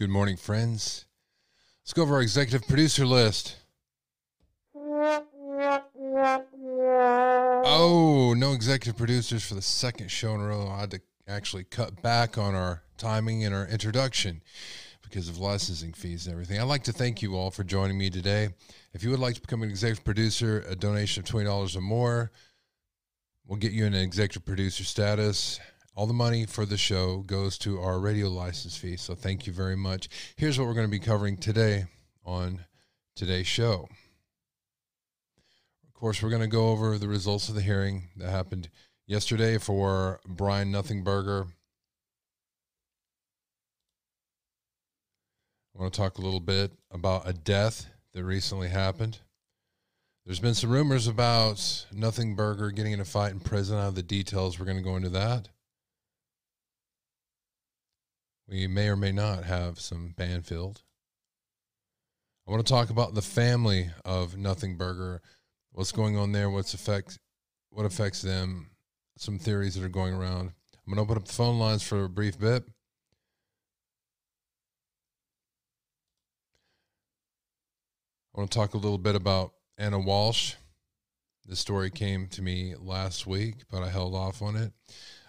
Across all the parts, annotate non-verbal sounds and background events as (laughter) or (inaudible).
Good morning, friends. Let's go over our executive producer list. Oh, no executive producers for the second show in a row. I had to actually cut back on our timing and our introduction because of licensing fees and everything. I'd like to thank you all for joining me today. If you would like to become an executive producer, a donation of $20 or more will get you an executive producer status. All the money for the show goes to our radio license fee. So thank you very much. Here's what we're going to be covering today on today's show. Of course, we're going to go over the results of the hearing that happened yesterday for Brian Nothingburger. I want to talk a little bit about a death that recently happened. There's been some rumors about Nothingburger getting in a fight in prison. Out of the details, we're going to go into that. We may or may not have some Banfield. I want to talk about the family of Nothingburger, what's going on there, what's affect, what affects them, some theories that are going around. I'm going to open up the phone lines for a brief bit. I want to talk a little bit about Ana Walshe. This story came to me last week, but I held off on it.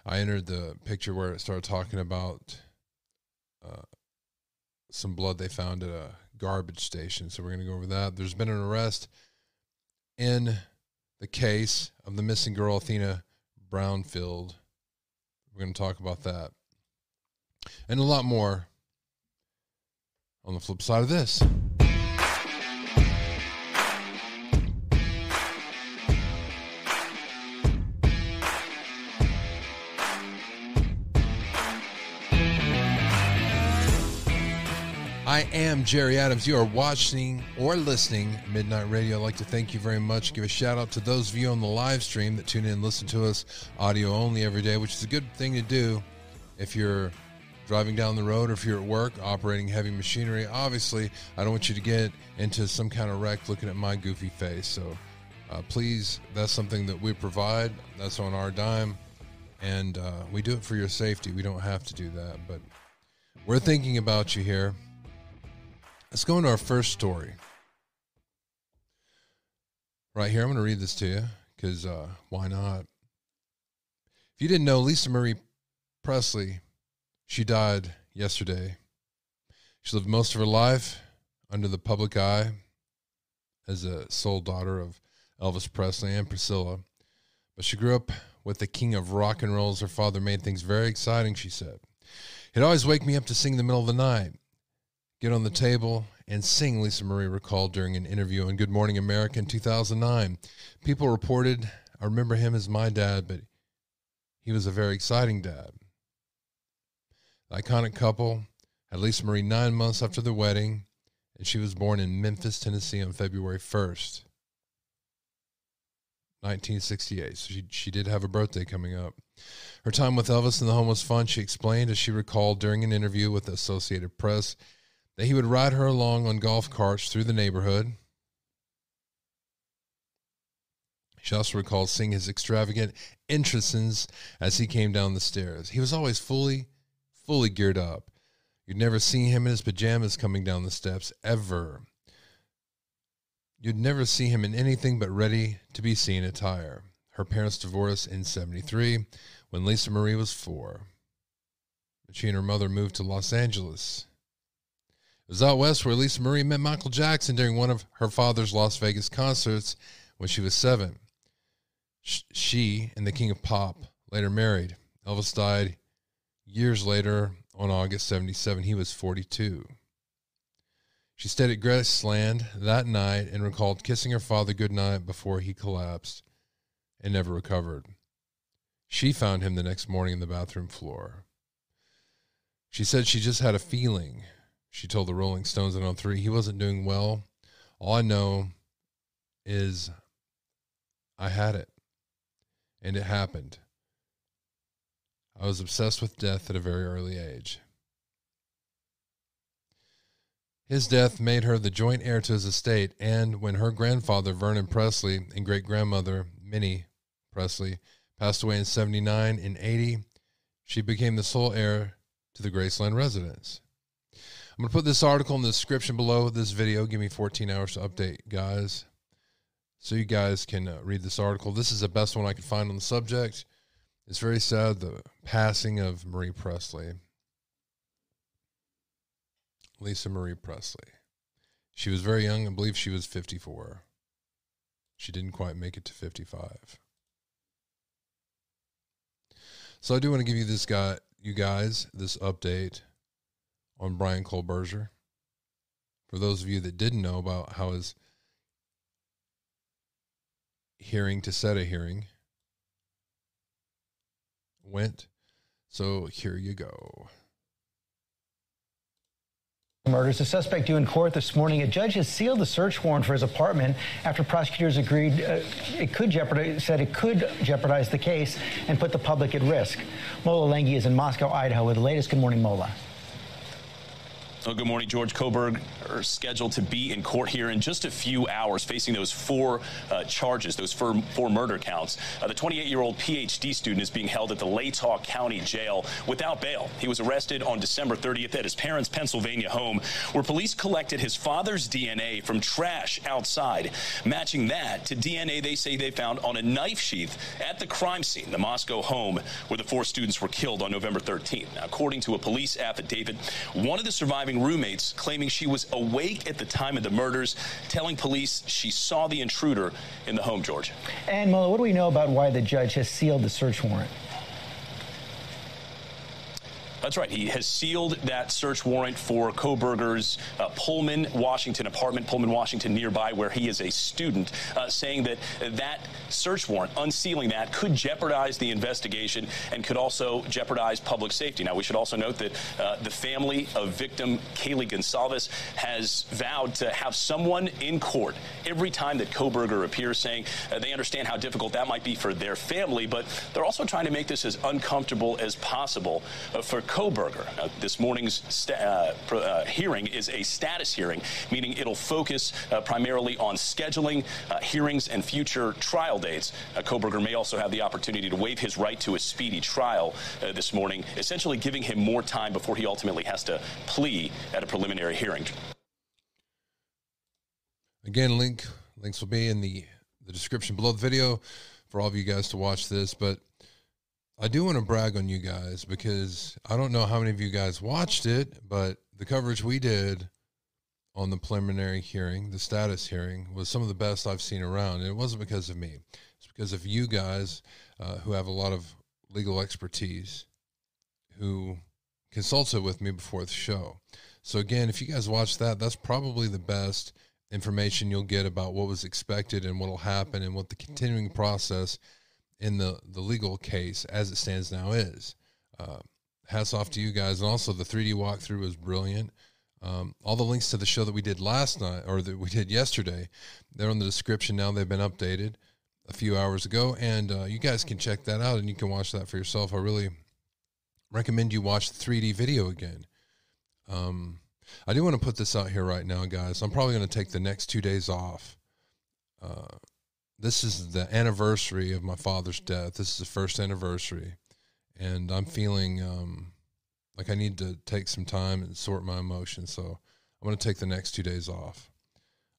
I entered the picture where it started talking about uh, some blood they found at a garbage station. So we're going to go over that. There's been an arrest in the case of the missing girl, Athena Brownfield. We're going to talk about that and a lot more on the flip side of this. I am Jerry Adams. You are watching or listening Midnight Radio. I'd like to thank you very much. Give a shout out to those of you on the live stream that tune in and listen to us audio only every day, which is a good thing to do if you're driving down the road or if you're at work operating heavy machinery. Obviously, I don't want you to get into some kind of wreck looking at my goofy face. So uh, please, that's something that we provide. That's on our dime. And uh, we do it for your safety. We don't have to do that. But we're thinking about you here. Let's go into our first story. Right here, I'm going to read this to you because uh, why not? If you didn't know, Lisa Marie Presley, she died yesterday. She lived most of her life under the public eye as a sole daughter of Elvis Presley and Priscilla. But she grew up with the king of rock and rolls. Her father made things very exciting, she said. He'd always wake me up to sing in the middle of the night get on the table and sing, Lisa Marie recalled during an interview on Good Morning America in 2009. People reported, I remember him as my dad, but he was a very exciting dad. The iconic couple had Lisa Marie nine months after the wedding, and she was born in Memphis, Tennessee on February 1st, 1968. So she, she did have a birthday coming up. Her time with Elvis in the home was fun, she explained as she recalled during an interview with the Associated Press that he would ride her along on golf carts through the neighborhood. She also recalled seeing his extravagant entrances as he came down the stairs. He was always fully, fully geared up. You'd never see him in his pajamas coming down the steps, ever. You'd never see him in anything but ready to be seen attire. Her parents divorced in 73 when Lisa Marie was four. She and her mother moved to Los Angeles was out west where Lisa Marie met Michael Jackson during one of her father's Las Vegas concerts when she was seven. She and the King of Pop later married. Elvis died years later on August 77. He was 42. She stayed at Graceland that night and recalled kissing her father goodnight before he collapsed and never recovered. She found him the next morning in the bathroom floor. She said she just had a feeling she told the Rolling Stones in 03 he wasn't doing well. All I know is I had it and it happened. I was obsessed with death at a very early age. His death made her the joint heir to his estate, and when her grandfather, Vernon Presley, and great grandmother, Minnie Presley, passed away in 79 and 80, she became the sole heir to the Graceland residence. I'm going to put this article in the description below this video. Give me 14 hours to update, guys. So you guys can uh, read this article. This is the best one I could find on the subject. It's very sad the passing of Marie Presley. Lisa Marie Presley. She was very young. I believe she was 54. She didn't quite make it to 55. So I do want to give you this guy, you guys, this update on Bryan Kohberger. For those of you that didn't know about how his hearing to set a hearing went, so here you go. Murders. The suspect due in court this morning. A judge has sealed the search warrant for his apartment after prosecutors agreed uh, it could jeopardize, said it could jeopardize the case and put the public at risk. Mola Lenghi is in Moscow, Idaho, with the latest. Good morning, Mola. Well, good morning, George Kohberger are scheduled to be in court here in just a few hours, facing those four uh, charges, those four, four murder counts. Uh, the 28-year-old PhD student is being held at the Latah County Jail without bail. He was arrested on December 30th at his parents' Pennsylvania home, where police collected his father's DNA from trash outside, matching that to DNA they say they found on a knife sheath at the crime scene, the Moscow home where the four students were killed on November 13th. Now, according to a police affidavit, one of the surviving roommates claiming she was awake at the time of the murders, telling police she saw the intruder in the home, George. And Mola, what do we know about why the judge has sealed the search warrant? That's right. He has sealed that search warrant for Kohberger's uh, Pullman, Washington apartment, Pullman, Washington, nearby, where he is a student, uh, saying that that search warrant, unsealing that, could jeopardize the investigation and could also jeopardize public safety. Now, we should also note that uh, the family of victim Kaylee Goncalves has vowed to have someone in court every time that Kohberger appears, saying uh, they understand how difficult that might be for their family, but they're also trying to make this as uncomfortable as possible uh, for Kohberger. Uh, this morning's uh, uh, hearing is a status hearing, meaning it'll focus uh, primarily on scheduling uh, hearings and future trial dates. Uh, Kohberger may also have the opportunity to waive his right to a speedy trial this morning, essentially giving him more time before he ultimately has to plea at a preliminary hearing. Again, link links will be in the the description below the video for all of you guys to watch this, but I do want to brag on you guys because I don't know how many of you guys watched it, but the coverage we did on the preliminary hearing, the status hearing, was some of the best I've seen around. And it wasn't because of me, it's because of you guys uh, who have a lot of legal expertise who consulted with me before the show. So, again, if you guys watch that, that's probably the best information you'll get about what was expected and what will happen and what the continuing process in the the legal case as it stands now is. Uh, hats off to you guys, and also the 3D walkthrough was brilliant. Um, all the links to the show that we did last night or that we did yesterday, they're in the description now. They've been updated a few hours ago, and uh, you guys can check that out and you can watch that for yourself. I really recommend you watch the 3D video again. Um, I do want to put this out here right now, guys. I'm probably going to take the next two days off. Uh, this is the anniversary of my father's death. This is the first anniversary, and I'm feeling um, like I need to take some time and sort my emotions. So I'm going to take the next two days off.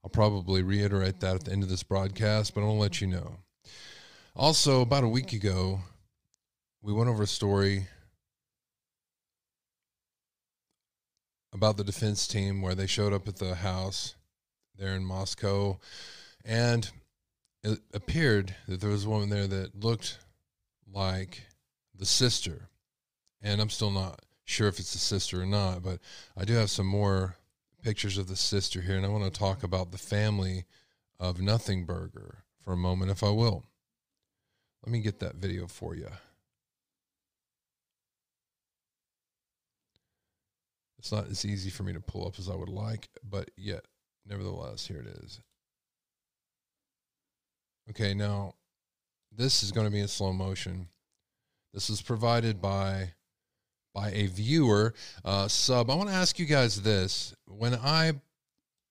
I'll probably reiterate that at the end of this broadcast, but I want to let you know. Also, about a week ago, we went over a story about the defense team where they showed up at the house there in Moscow. And it appeared that there was a woman there that looked like the sister. And I'm still not sure if it's the sister or not, but I do have some more pictures of the sister here, and I want to talk about the family of Nothing Burger for a moment, if I will. Let me get that video for you. It's not as easy for me to pull up as I would like, but yet, nevertheless, here it is. Okay, now this is going to be in slow motion. This is provided by by a viewer uh, sub. I want to ask you guys this: when I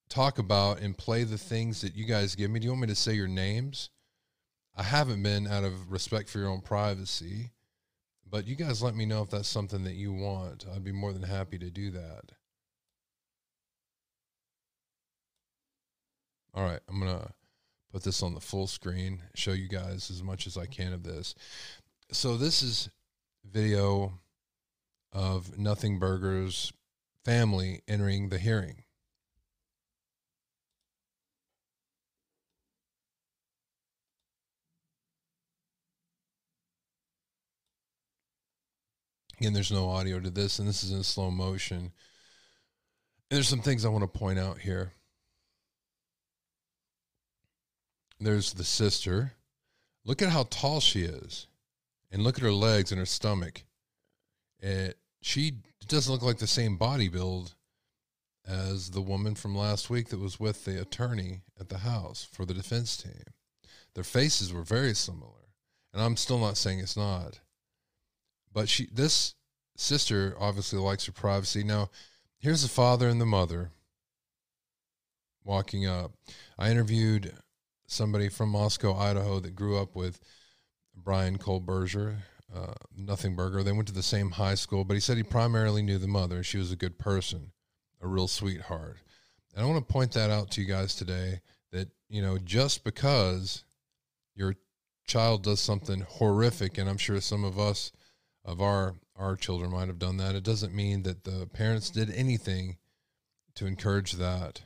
talk about and play the things that you guys give me, do you want me to say your names? I haven't been out of respect for your own privacy, but you guys let me know if that's something that you want. I'd be more than happy to do that. All right, I'm gonna put this on the full screen, show you guys as much as I can of this. So this is video of Nothing Burger's family entering the hearing. Again, there's no audio to this, and this is in slow motion. And there's some things I want to point out here. There's the sister. Look at how tall she is, and look at her legs and her stomach. It, she doesn't look like the same body build as the woman from last week that was with the attorney at the house for the defense team. Their faces were very similar, and I'm still not saying it's not. But she, this sister, obviously likes her privacy. Now, here's the father and the mother walking up. I interviewed somebody from Moscow, Idaho, that grew up with Brian Kohberger, uh, Nothing Burger. They went to the same high school, but he said he primarily knew the mother. She was a good person, a real sweetheart. And I want to point that out to you guys today that, you know, just because your child does something horrific, and I'm sure some of us, of our our children might have done that, it doesn't mean that the parents did anything to encourage that.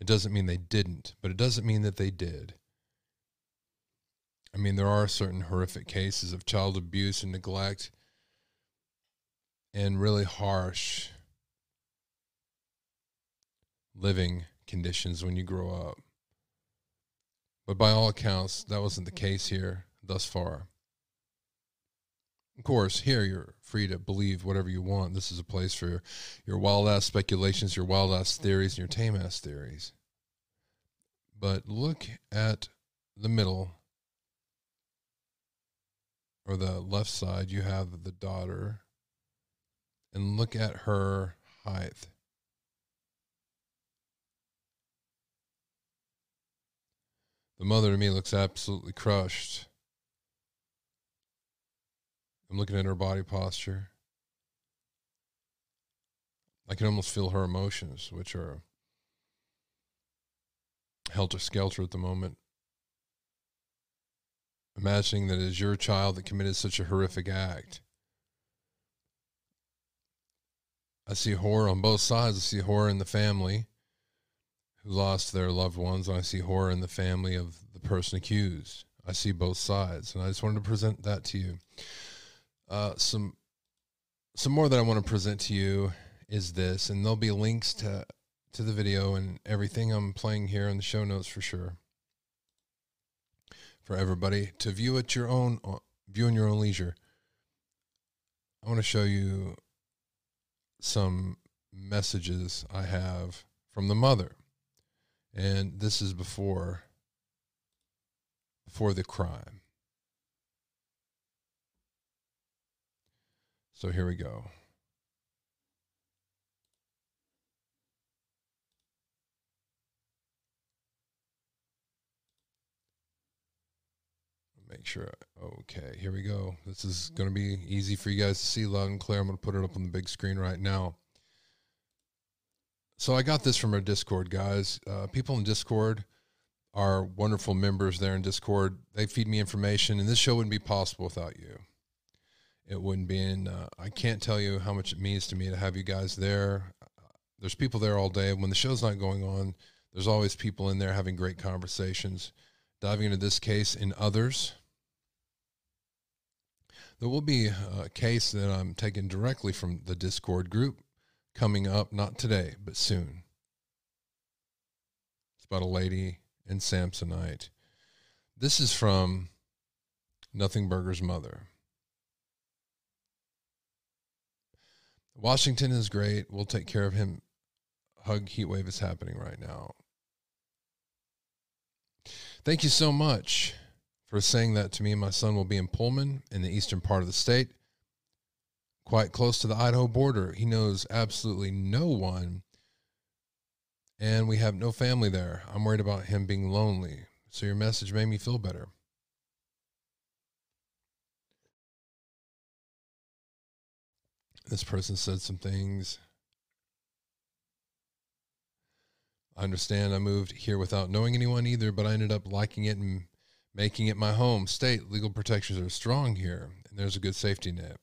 It doesn't mean they didn't, but it doesn't mean that they did. I mean, there are certain horrific cases of child abuse and neglect and really harsh living conditions when you grow up. But by all accounts, that wasn't the case here thus far. Of course, here you're free to believe whatever you want. This is a place for your, wild ass speculations, your wild ass theories, and your tame ass theories. But look at the middle or the left side, you have the daughter, and look at her height. The mother to me looks absolutely crushed. I'm looking at her body posture. I can almost feel her emotions, which are helter skelter at the moment imagining that it is your child that committed such a horrific act. I see horror on both sides. I see horror in the family who lost their loved ones, and I see horror in the family of the person accused. I see both sides, and I just wanted to present that to you. Uh, some some more that I want to present to you is this, and there'll be links to to the video and everything I'm playing here in the show notes for sure for everybody to view at your own view in your own leisure. I want to show you some messages I have from the mother. And this is before before the crime. So here we go. Make sure. Okay, here we go. This is going to be easy for you guys to see loud and clear. I'm going to put it up on the big screen right now. So I got this from our Discord, guys. Uh, people in Discord are wonderful members there in Discord. They feed me information, and this show wouldn't be possible without you. It wouldn't be, and uh, I can't tell you how much it means to me to have you guys there. There's people there all day. When the show's not going on, there's always people in there having great conversations, diving into this case and others. There will be a case that I'm taking directly from the Discord group coming up, not today, but soon. It's about a lady in Samsonite. This is from Nothing Burger's mother. Washington is great. We'll take care of him. Hug heat wave is happening right now. Thank you so much for saying that to me. and My son will be in Pullman in the eastern part of the state, quite close to the Idaho border. He knows absolutely no one, and we have no family there. I'm worried about him being lonely. So your message made me feel better. This person said some things. I understand I moved here without knowing anyone either, but I ended up liking it and making it my home. State legal protections are strong here, and there's a good safety net.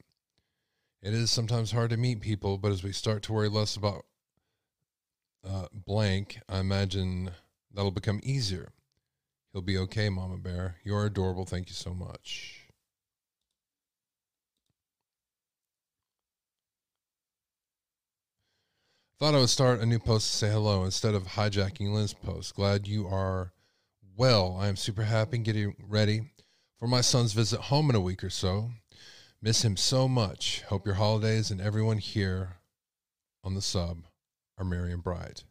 It is sometimes hard to meet people, but as we start to worry less about uh, blank, I imagine that'll become easier. He'll be okay, Mama Bear. You're adorable. Thank you so much. Thought I would start a new post to say hello instead of hijacking Lynn's post. Glad you are well. I am super happy and getting ready for my son's visit home in a week or so. Miss him so much. Hope your holidays and everyone here on the sub are merry and bright.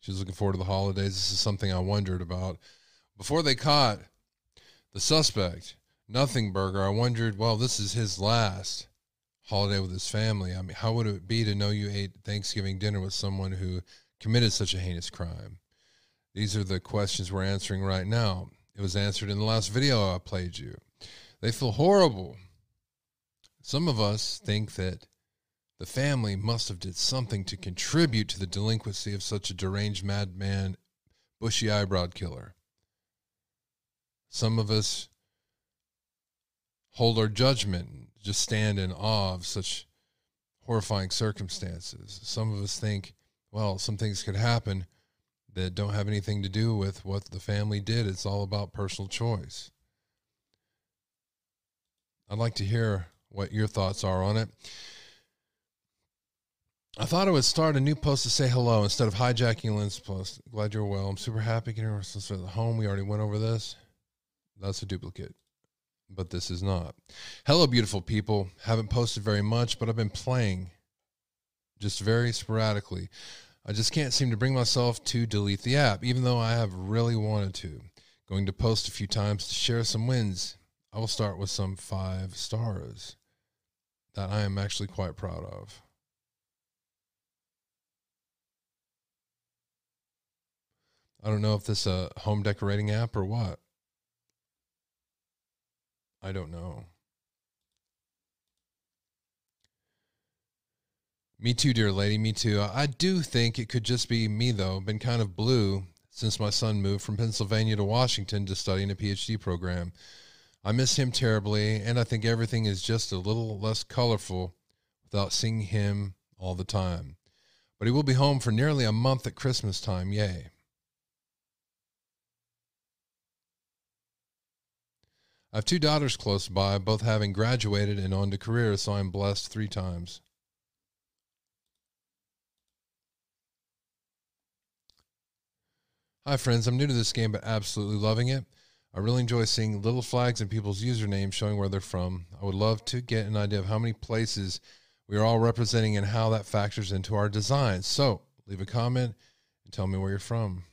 She's looking forward to the holidays. This is something I wondered about. Before they caught the suspect, Nothing Burger, I wondered, well, this is his last holiday with his family. I mean, how would it be to know you ate Thanksgiving dinner with someone who committed such a heinous crime? These are the questions we're answering right now. It was answered in the last video I played you. They feel horrible. Some of us think that the family must have did something to contribute to the delinquency of such a deranged madman, bushy eyebrowed killer. Some of us hold our judgment, just stand in awe of such horrifying circumstances. Some of us think, well, some things could happen that don't have anything to do with what the family did. It's all about personal choice. I'd like to hear what your thoughts are on it. I thought I would start a new post to say hello instead of hijacking Lynn's post. Glad you're well. I'm super happy getting our sister at home. We already went over this. That's a duplicate but this is not. Hello, beautiful people. Haven't posted very much, but I've been playing just very sporadically. I just can't seem to bring myself to delete the app, even though I have really wanted to. Going to post a few times to share some wins. I will start with some five stars that I am actually quite proud of. I don't know if this is a home decorating app or what. I don't know. Me too, dear lady. Me too. I do think it could just be me, though. Been kind of blue since my son moved from Pennsylvania to Washington to study in a PhD program. I miss him terribly, and I think everything is just a little less colorful without seeing him all the time. But he will be home for nearly a month at Christmas time. Yay. I have two daughters close by, both having graduated and on to careers, so I'm blessed three times. Hi, friends. I'm new to this game, but absolutely loving it. I really enjoy seeing little flags and people's usernames showing where they're from. I would love to get an idea of how many places we are all representing and how that factors into our designs. So leave a comment and tell me where you're from.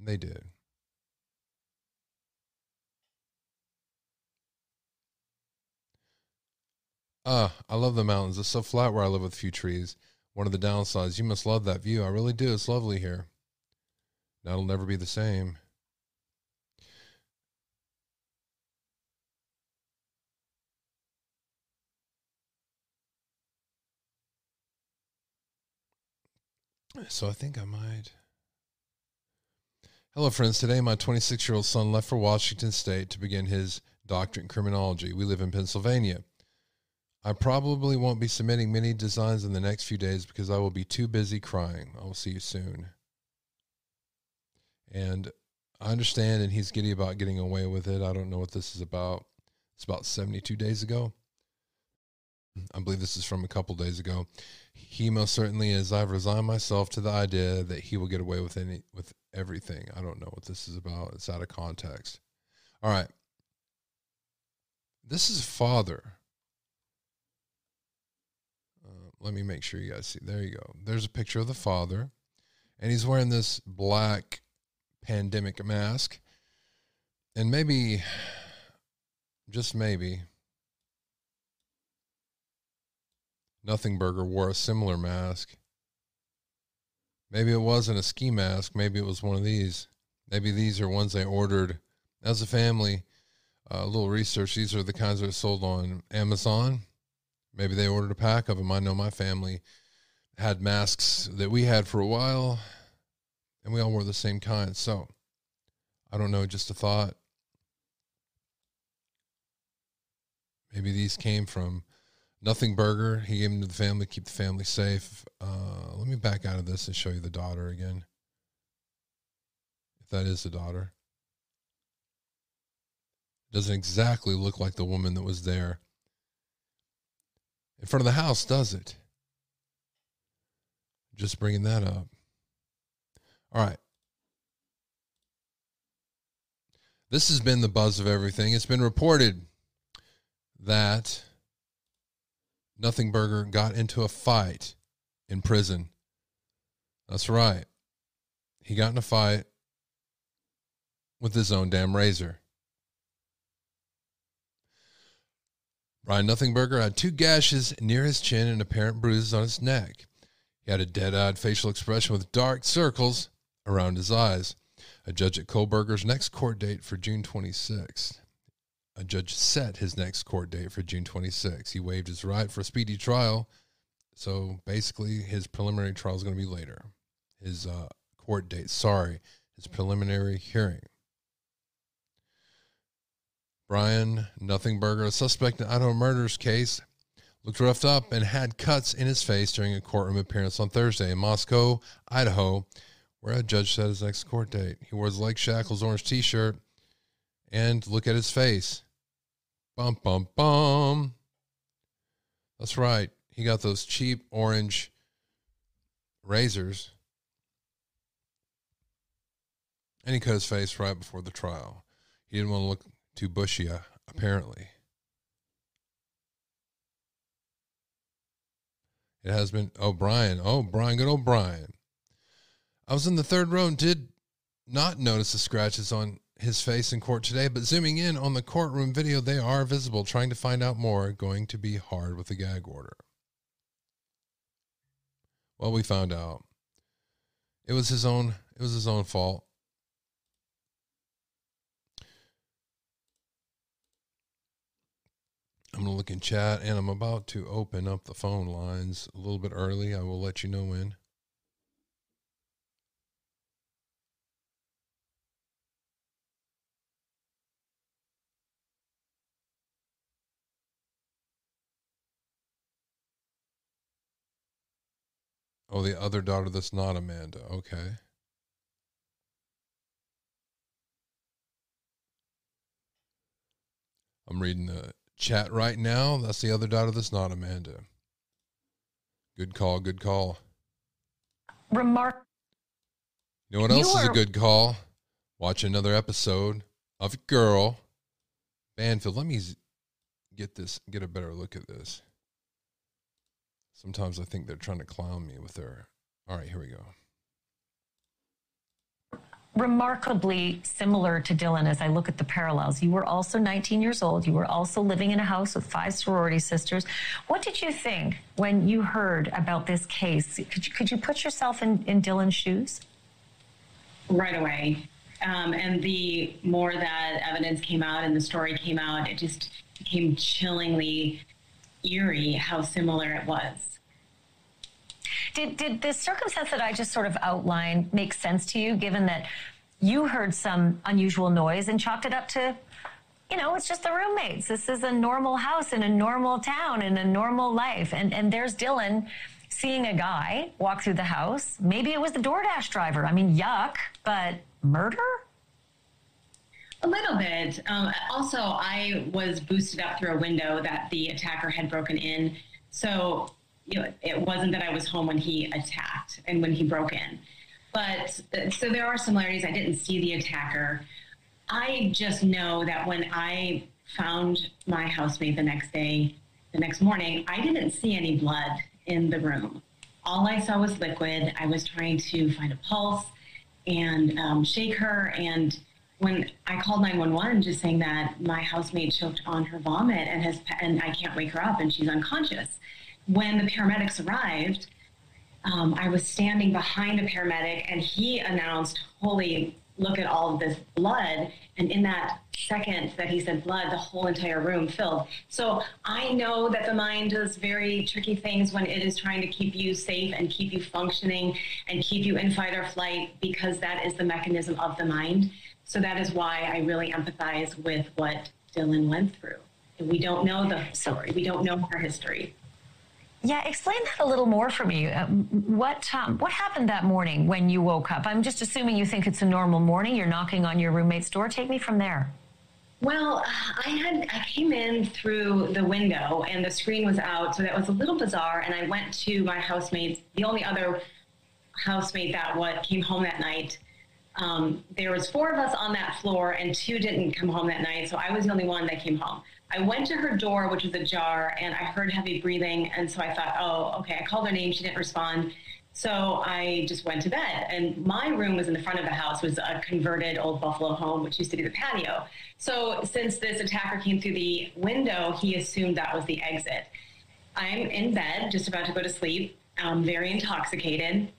They did. Ah, I love the mountains. It's so flat where I live with a few trees. One of the downsides. You must love that view. I really do. It's lovely here. That'll never be the same. So I think I might. Hello, friends. Today, my 26 year old son left for Washington State to begin his doctorate in criminology. We live in Pennsylvania. I probably won't be submitting many designs in the next few days because I will be too busy crying. I will see you soon. And I understand, and he's giddy about getting away with it. I don't know what this is about. It's about 72 days ago. I believe this is from a couple days ago. He most certainly is. I've resigned myself to the idea that he will get away with any with everything. I don't know what this is about. It's out of context. All right. This is father let me make sure you guys see. There you go. There's a picture of the father, and he's wearing this black pandemic mask. And maybe, just maybe, Nothing Burger wore a similar mask. Maybe it wasn't a ski mask. Maybe it was one of these. Maybe these are ones they ordered as a family. Uh, a little research. These are the kinds that are sold on Amazon Maybe they ordered a pack of them. I know my family had masks that we had for a while, and we all wore the same kind. So I don't know, just a thought. Maybe these came from Nothing Burger. He gave them to the family, to keep the family safe. Uh, let me back out of this and show you the daughter again. If that is the daughter. Doesn't exactly look like the woman that was there in front of the house, does it? Just bringing that up. All right. This has been the buzz of everything. It's been reported that Nothing Burger got into a fight in prison. That's right. He got in a fight with his own damn razor. Brian Nothingburger had two gashes near his chin and apparent bruises on his neck. He had a dead eyed facial expression with dark circles around his eyes. A judge at Kohberger's next court date for June 26th. A judge set his next court date for June 26th. He waived his right for a speedy trial. So basically, his preliminary trial is going to be later. His uh, court date, sorry, his preliminary hearing. Brian Nothingburger, a suspect in Idaho murders case, looked roughed up and had cuts in his face during a courtroom appearance on Thursday in Moscow, Idaho, where a judge set his next court date. He wore his leg shackles orange t shirt, and look at his face. Bum, bum, bum. That's right. He got those cheap orange razors. And he cut his face right before the trial. He didn't want to look to Bushia, apparently. It has been oh, O'Brien. Oh, Brian, good old Brian. I was in the third row and did not notice the scratches on his face in court today, but zooming in on the courtroom video, they are visible. Trying to find out more, going to be hard with the gag order. Well, we found out it was his own. It was his own fault. I'm going to look in chat and I'm about to open up the phone lines a little bit early. I will let you know when. Oh, the other daughter that's not Amanda. Okay. I'm reading the chat right now. That's the other daughter that's not Amanda. Good call. Good call. Remark. You know what else you is are- a good call? Watch another episode of Girl. Banfield. Let me get this, get a better look at this. Sometimes I think they're trying to clown me with their. All right, here we go remarkably similar to Dylan as I look at the parallels. You were also 19 years old. You were also living in a house with five sorority sisters. What did you think when you heard about this case? Could you, could you put yourself in, in Dylan's shoes? Right away. Um, and the more that evidence came out and the story came out, it just became chillingly eerie how similar it was. Did, did the circumstance that I just sort of outlined make sense to you, given that you heard some unusual noise and chalked it up to, you know, it's just the roommates. This is a normal house in a normal town in a normal life. And, and there's Dylan seeing a guy walk through the house. Maybe it was the DoorDash driver. I mean, yuck, but murder? A little bit. Um, also, I was boosted up through a window that the attacker had broken in. So you know, it wasn't that I was home when he attacked and when he broke in. But so there are similarities. I didn't see the attacker. I just know that when I found my housemate the next day, the next morning, I didn't see any blood in the room. All I saw was liquid. I was trying to find a pulse and um, shake her. And when I called 911, just saying that my housemate choked on her vomit and has, and I can't wake her up and she's unconscious when the paramedics arrived, um, I was standing behind a paramedic and he announced, Holy look at all of this blood. And in that second that he said blood, the whole entire room filled. So I know that the mind does very tricky things when it is trying to keep you safe and keep you functioning and keep you in fight or flight because that is the mechanism of the mind. So that is why I really empathize with what Dylan went through. We don't know the story. We don't know her history. Yeah, explain that a little more for me. Uh, what um, what happened that morning when you woke up? I'm just assuming you think it's a normal morning. You're knocking on your roommate's door. Take me from there. Well, I had I came in through the window and the screen was out, so that was a little bizarre. And I went to my housemates. The only other housemate that what came home that night. Um, there was four of us on that floor, and two didn't come home that night. So I was the only one that came home. I went to her door, which was ajar, and I heard heavy breathing. And so I thought, oh, okay. I called her name. She didn't respond. So I just went to bed. And my room was in the front of the house, was a converted old Buffalo home, which used to be the patio. So since this attacker came through the window, he assumed that was the exit. I'm in bed, just about to go to sleep, um, very intoxicated.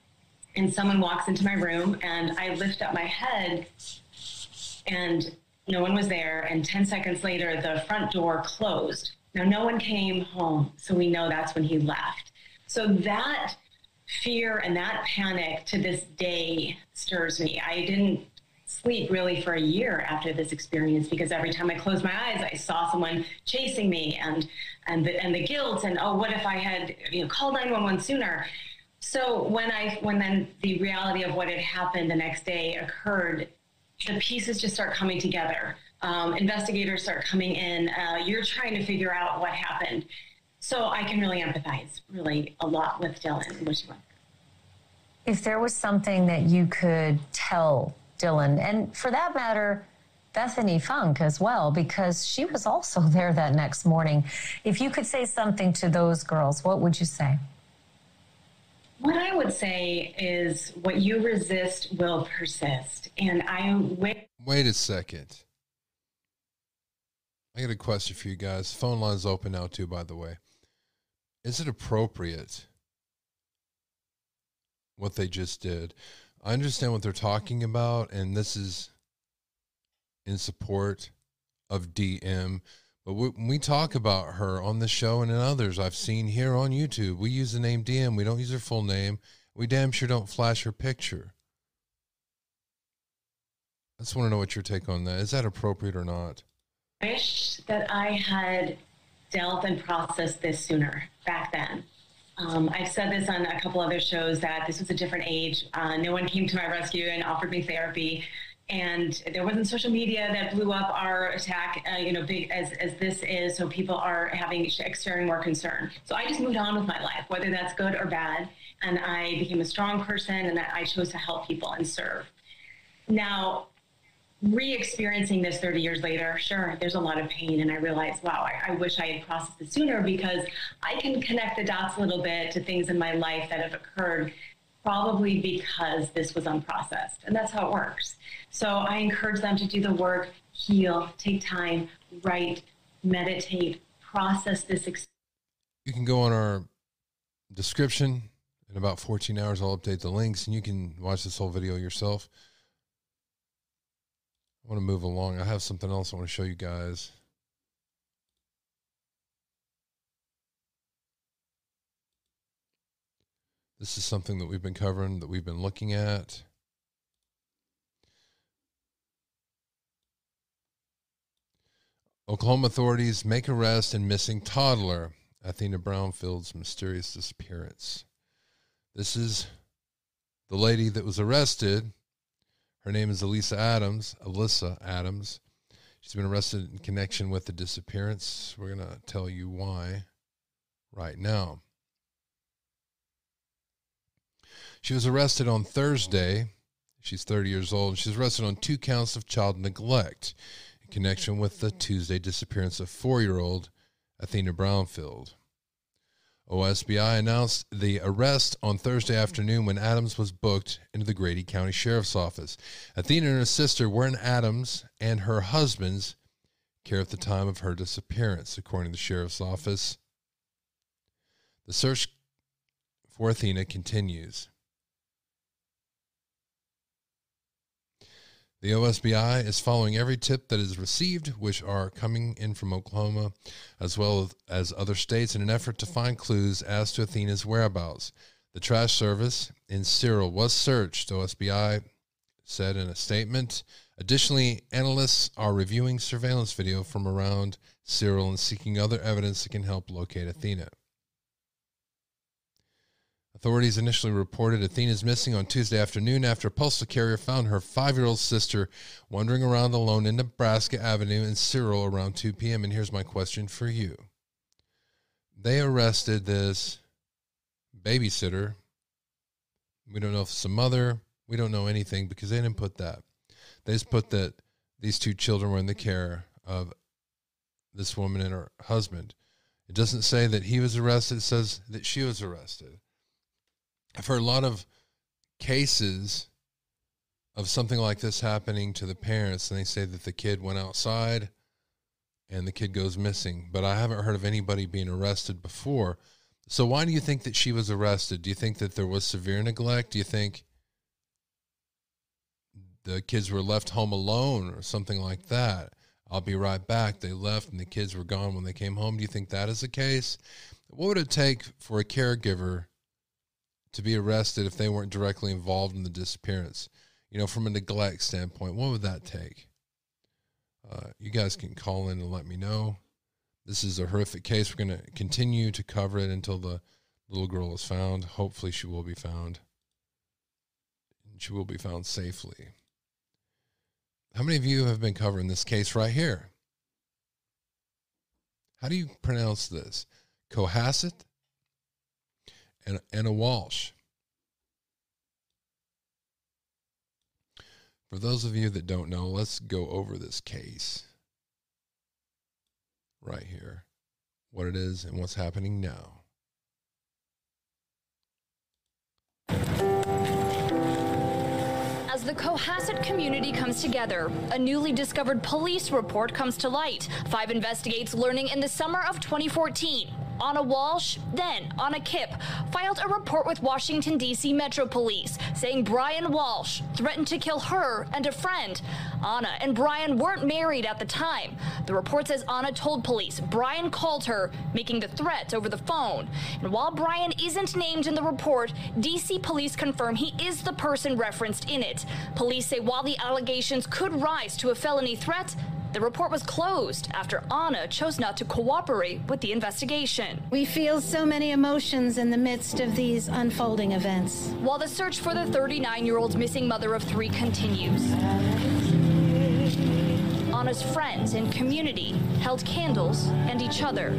And someone walks into my room, and I lift up my head, and no one was there. And 10 seconds later, the front door closed. Now, no one came home. So we know that's when he left. So that fear and that panic to this day stirs me. I didn't sleep really for a year after this experience because every time I closed my eyes, I saw someone chasing me and and the, and the guilt and oh, what if I had you know called 911 sooner? So when I when then the reality of what had happened the next day occurred, the pieces just start coming together. Um, investigators start coming in. Uh, you're trying to figure out what happened. So I can really empathize really a lot with Dylan what she. If there was something that you could tell Dylan, and for that matter, Bethany Funke as well, because she was also (laughs) there that next morning. If you could say something to those girls, what would you say? What I would say is what you resist will persist. And I wait. Wait a second. I got a question for you guys. Phone line's open now, too, by the way. Is it appropriate what they just did? I understand what they're talking about, and this is in support of DM. But when we talk about her on the show and in others I've seen here on YouTube, we use the name DM. We don't use her full name. We damn sure don't flash her picture. I just want to know what your take on that. Is that appropriate or not? I wish that I had dealt and processed this sooner back then. Um, I've said this on a couple other shows that this was a different age. Uh, no one came to my rescue and offered me therapy and there wasn't social media that blew up our attack, uh, you know, big as, as this is. So people are having external more concern. So I just moved on with my life, whether that's good or bad. And I became a strong person and I chose to help people and serve. Now, re-experiencing this 30 years later, sure, there's a lot of pain. And I realized, wow, I, I wish I had processed it sooner because I can connect the dots a little bit to things in my life that have occurred probably because this was unprocessed. And that's how it works. So I encourage them to do the work, heal, take time, write, meditate, process this. Experience. You can go on our description. In about 14 hours, I'll update the links and you can watch this whole video yourself. I want to move along. I have something else I want to show you guys. This is something that we've been covering, that we've been looking at. Oklahoma authorities make arrest in missing toddler. Athena Brownfield's mysterious disappearance. This is the lady that was arrested. Her name is Elisa Adams. Alyssa Adams. She's been arrested in connection with the disappearance. We're going to tell you why right now. She was arrested on Thursday. She's 30 years old. She's arrested on two counts of child neglect in connection with the Tuesday disappearance of four year old Athena Brownfield. OSBI announced the arrest on Thursday afternoon when Adams was booked into the Grady County Sheriff's Office. Athena and her sister were in Adams and her husband's care at the time of her disappearance, according to the Sheriff's Office. The search for Athena continues. The OSBI is following every tip that is received, which are coming in from Oklahoma, as well as other states, in an effort to find clues as to Athena's whereabouts. The trash service in Cyril was searched, OSBI said in a statement. Additionally, analysts are reviewing surveillance video from around Cyril and seeking other evidence that can help locate Athena. Authorities initially reported Athena's missing on Tuesday afternoon after a postal carrier found her five year old sister wandering around alone in Nebraska Avenue in Cyril around 2 p.m. And here's my question for you They arrested this babysitter. We don't know if it's a mother. We don't know anything because they didn't put that. They just put that these two children were in the care of this woman and her husband. It doesn't say that he was arrested, it says that she was arrested. I've heard a lot of cases of something like this happening to the parents, and they say that the kid went outside and the kid goes missing. But I haven't heard of anybody being arrested before. So, why do you think that she was arrested? Do you think that there was severe neglect? Do you think the kids were left home alone or something like that? I'll be right back. They left and the kids were gone when they came home. Do you think that is the case? What would it take for a caregiver to be arrested if they weren't directly involved in the disappearance? You know, from a neglect standpoint, what would that take? Uh, you guys can call in and let me know. This is a horrific case. We're going to continue to cover it until the little girl is found. Hopefully, she will be found. She will be found safely. How many of you have been covering this case right here? How do you pronounce this? Cohasset and Ana Walshe. For those of you that don't know, let's go over this case right here. What it is and what's happening now. As the Cohasset community comes together, a newly discovered police report comes to light. Five investigates learning in the summer of 2014 Ana Walshe, then Ana Kipp, filed a report with Washington, D.C. Metro Police saying Brian Walshe threatened to kill her and a friend. Ana and Brian weren't married at the time. The report says Ana told police Brian called her, making the threat over the phone. And while Brian isn't named in the report, D.C. police confirm he is the person referenced in it. Police say while the allegations could rise to a felony threat, the report was closed after Ana chose not to cooperate with the investigation. We feel so many emotions in the midst of these unfolding events. While the search for the 39 year old missing mother of three continues. Ana's friends and community held candles and each other.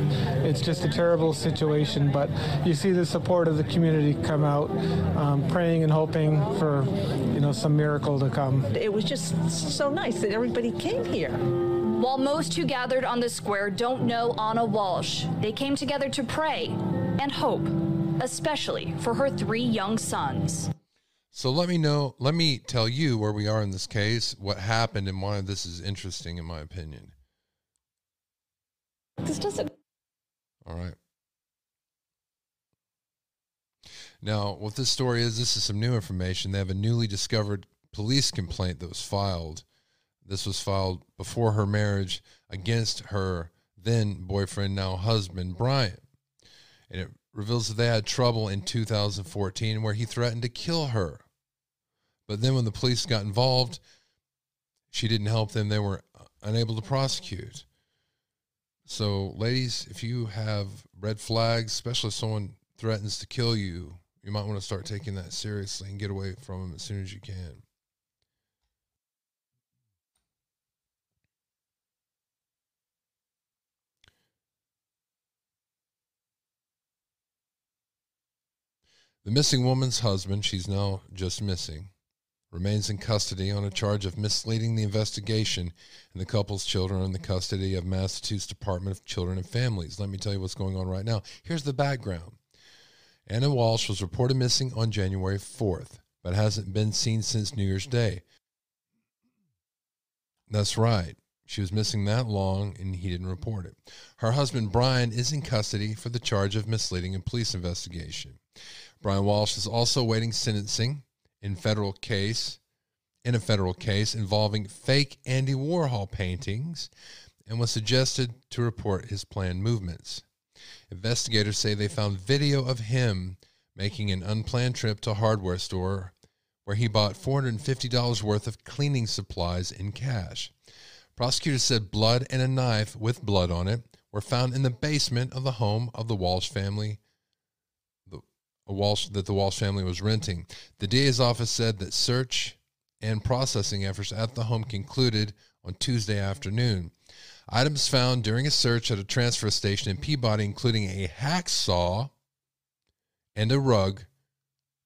It's just a terrible situation, but you see the support of the community come out, um, praying and hoping for, you know, some miracle to come. It was just so nice that everybody came here. While most who gathered on the square don't know Ana Walshe, they came together to pray and hope, especially for her three young sons. So let me know, let me tell you where we are in this case, what happened, and why this is interesting, in my opinion. This doesn't. All right. Now, what this story is, this is some new information. They have a newly discovered police complaint that was filed. This was filed before her marriage against her then boyfriend, now husband, Brian. And it reveals that they had trouble in 2014 where he threatened to kill her. But then when the police got involved, she didn't help them. They were unable to prosecute. So, ladies, if you have red flags, especially if someone threatens to kill you, you might want to start taking that seriously and get away from them as soon as you can. The missing woman's husband, she's now just missing, remains in custody on a charge of misleading the investigation, and the couple's children are in the custody of Massachusetts Department of Children and Families. Let me tell you what's going on right now. Here's the background Ana Walshe was reported missing on January 4th, but hasn't been seen since New Year's Day. That's right. She was missing that long and he didn't report it. Her husband, Brian, is in custody for the charge of misleading a police investigation. Brian Walshe is also awaiting sentencing in federal case in a federal case involving fake Andy Warhol paintings and was suggested to report his planned movements. Investigators say they found video of him making an unplanned trip to a hardware store where he bought $450 worth of cleaning supplies in cash. Prosecutors said blood and a knife with blood on it were found in the basement of the home of the Walshe family. Walshe that the Walshe family was renting. The DA's office said that search and processing efforts at the home concluded on Tuesday afternoon. Items found during a search at a transfer station in Peabody, including a hacksaw and a rug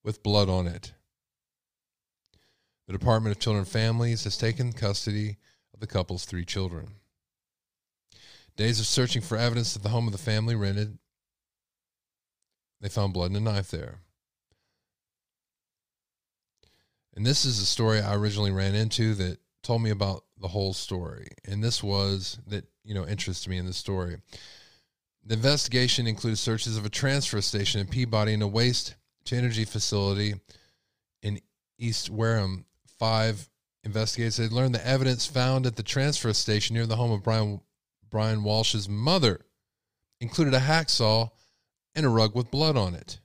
with blood on it. The Department of Children and Families has taken custody of the couple's three children. Days of searching for evidence at the home of the family rented, they found blood and a knife there. And this is a story I originally ran into that told me about the whole story. And this was that, you know, interested me in the story. The investigation included searches of a transfer station in Peabody and a waste to energy facility in East Wareham. Five investigators had learned the evidence found at the transfer station near the home of Brian Brian Walshe's mother included a hacksaw and a rug with blood on it.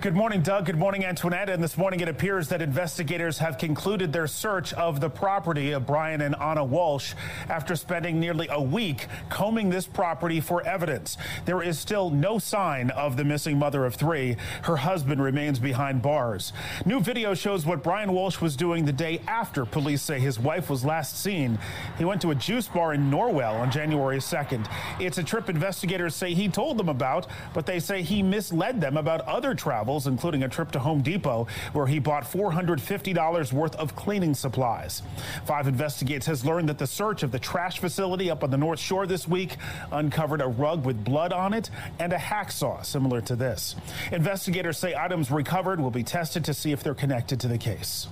Good morning, Doug. Good morning, Antoinette. And this morning it appears that investigators have concluded their search of the property of Brian and Ana Walshe after spending nearly a week combing this property for evidence. There is still no sign of the missing mother of three. Her husband remains behind bars. New video shows what Brian Walshe was doing the day after police say his wife was last seen. He went to a juice bar in Norwell on January 2nd. It's a trip investigators say he told them about, but they say he misled them about other travel travels, including a trip to Home Depot, where he bought $450 worth of cleaning supplies. Five Investigates has learned that the search of the trash facility up on the North Shore this week uncovered a rug with blood on it and a hacksaw similar to this. Investigators say items recovered will be tested to see if they're connected to the case.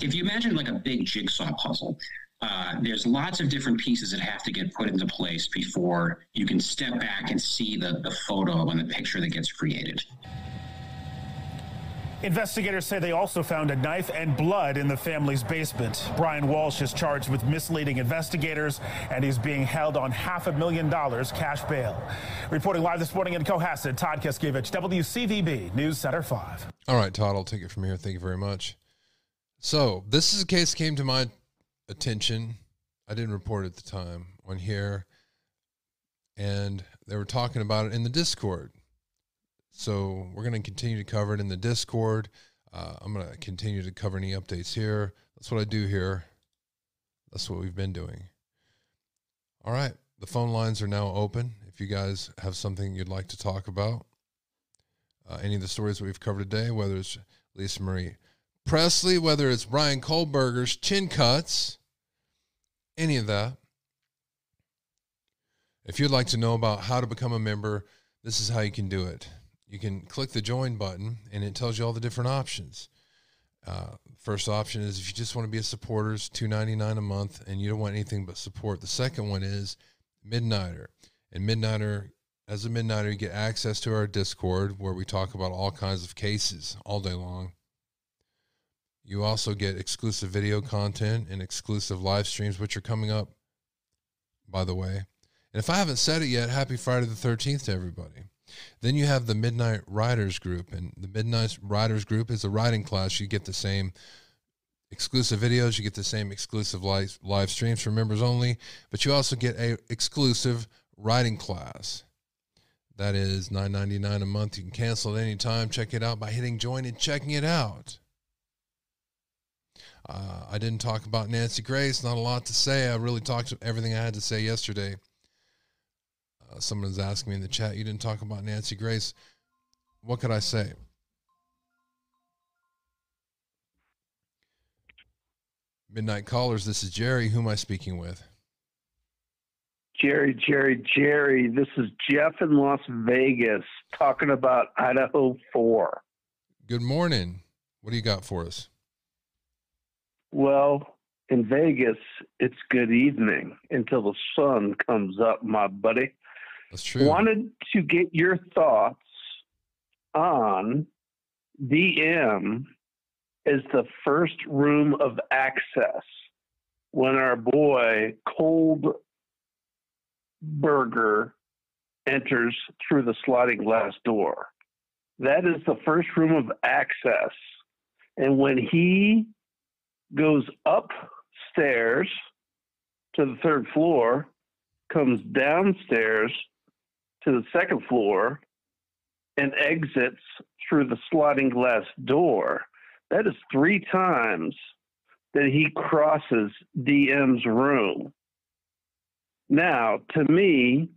If you imagine like a big jigsaw puzzle, uh, there's lots of different pieces that have to get put into place before you can step back and see the, the photo and the picture that gets created. Investigators say they also found a knife and blood in the family's basement. Brian Walshe is charged with misleading investigators, and he's being held on half a million dollars cash bail. Reporting live this morning in Cohasset, Todd Kazakiewich, WCVB News Center 5. All right, Todd, I'll take it from here. Thank you very much. So, this is a case that came to my attention. I didn't report at the time on here, and they were talking about it in the Discord. So we're going to continue to cover it in the Discord. Uh, I'm going to continue to cover any updates here. That's what I do here. That's what we've been doing. All right. The phone lines are now open. If you guys have something you'd like to talk about, uh, any of the stories that we've covered today, whether it's Lisa Marie Presley, whether it's Bryan Kohberger's chin cuts, any of that. If you'd like to know about how to become a member, this is how you can do it. You can click the join button and it tells you all the different options. Uh, first option is if you just want to be a supporter, it's two ninety nine a month, and you don't want anything but support. The second one is Midnighter, and Midnighter, as a Midnighter, you get access to our Discord where we talk about all kinds of cases all day long. You also get exclusive video content and exclusive live streams, which are coming up, by the way. And if I haven't said it yet, happy Friday the 13th to everybody. Then you have the Midnight Riders Group, and the Midnight Riders Group is a riding class. You get the same exclusive videos, you get the same exclusive live, live streams for members only, but you also get a exclusive riding class. That is nine ninety nine a month. You can cancel at any time. Check it out by hitting join and checking it out. Uh, I didn't talk about Nancy Grace. Not a lot to say. I really talked everything I had to say yesterday. Uh, someone's asking me in the chat, you didn't talk about Nancy Grace. What could I say? Midnight Callers, this is Jerry. Who am I speaking with? Jerry, Jerry, Jerry. This is Jeff in Las Vegas talking about Idaho 4. Good morning. What do you got for us? Well, in Vegas, it's good evening until the sun comes up, my buddy. That's true. Wanted to get your thoughts on DM is the first room of access when our boy Cold Burger enters through the sliding glass door. That is the first room of access. And when he goes upstairs to the third floor, comes downstairs to the second floor, and exits through the sliding glass door, that is three times that he crosses DM's room. Now, to me,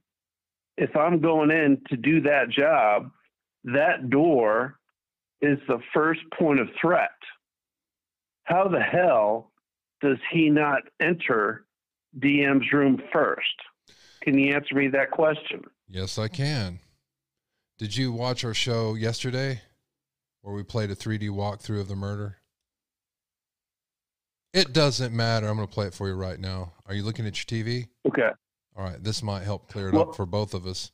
if I'm going in to do that job, that door is the first point of threat. How the hell does he not enter DM's room first? Can you answer me that question? Yes, I can. Did you watch our show yesterday where we played a 3D walkthrough of the murder? It doesn't matter. I'm going to play it for you right now. Are you looking at your TV? Okay. All right. This might help clear it Well- up for both of us.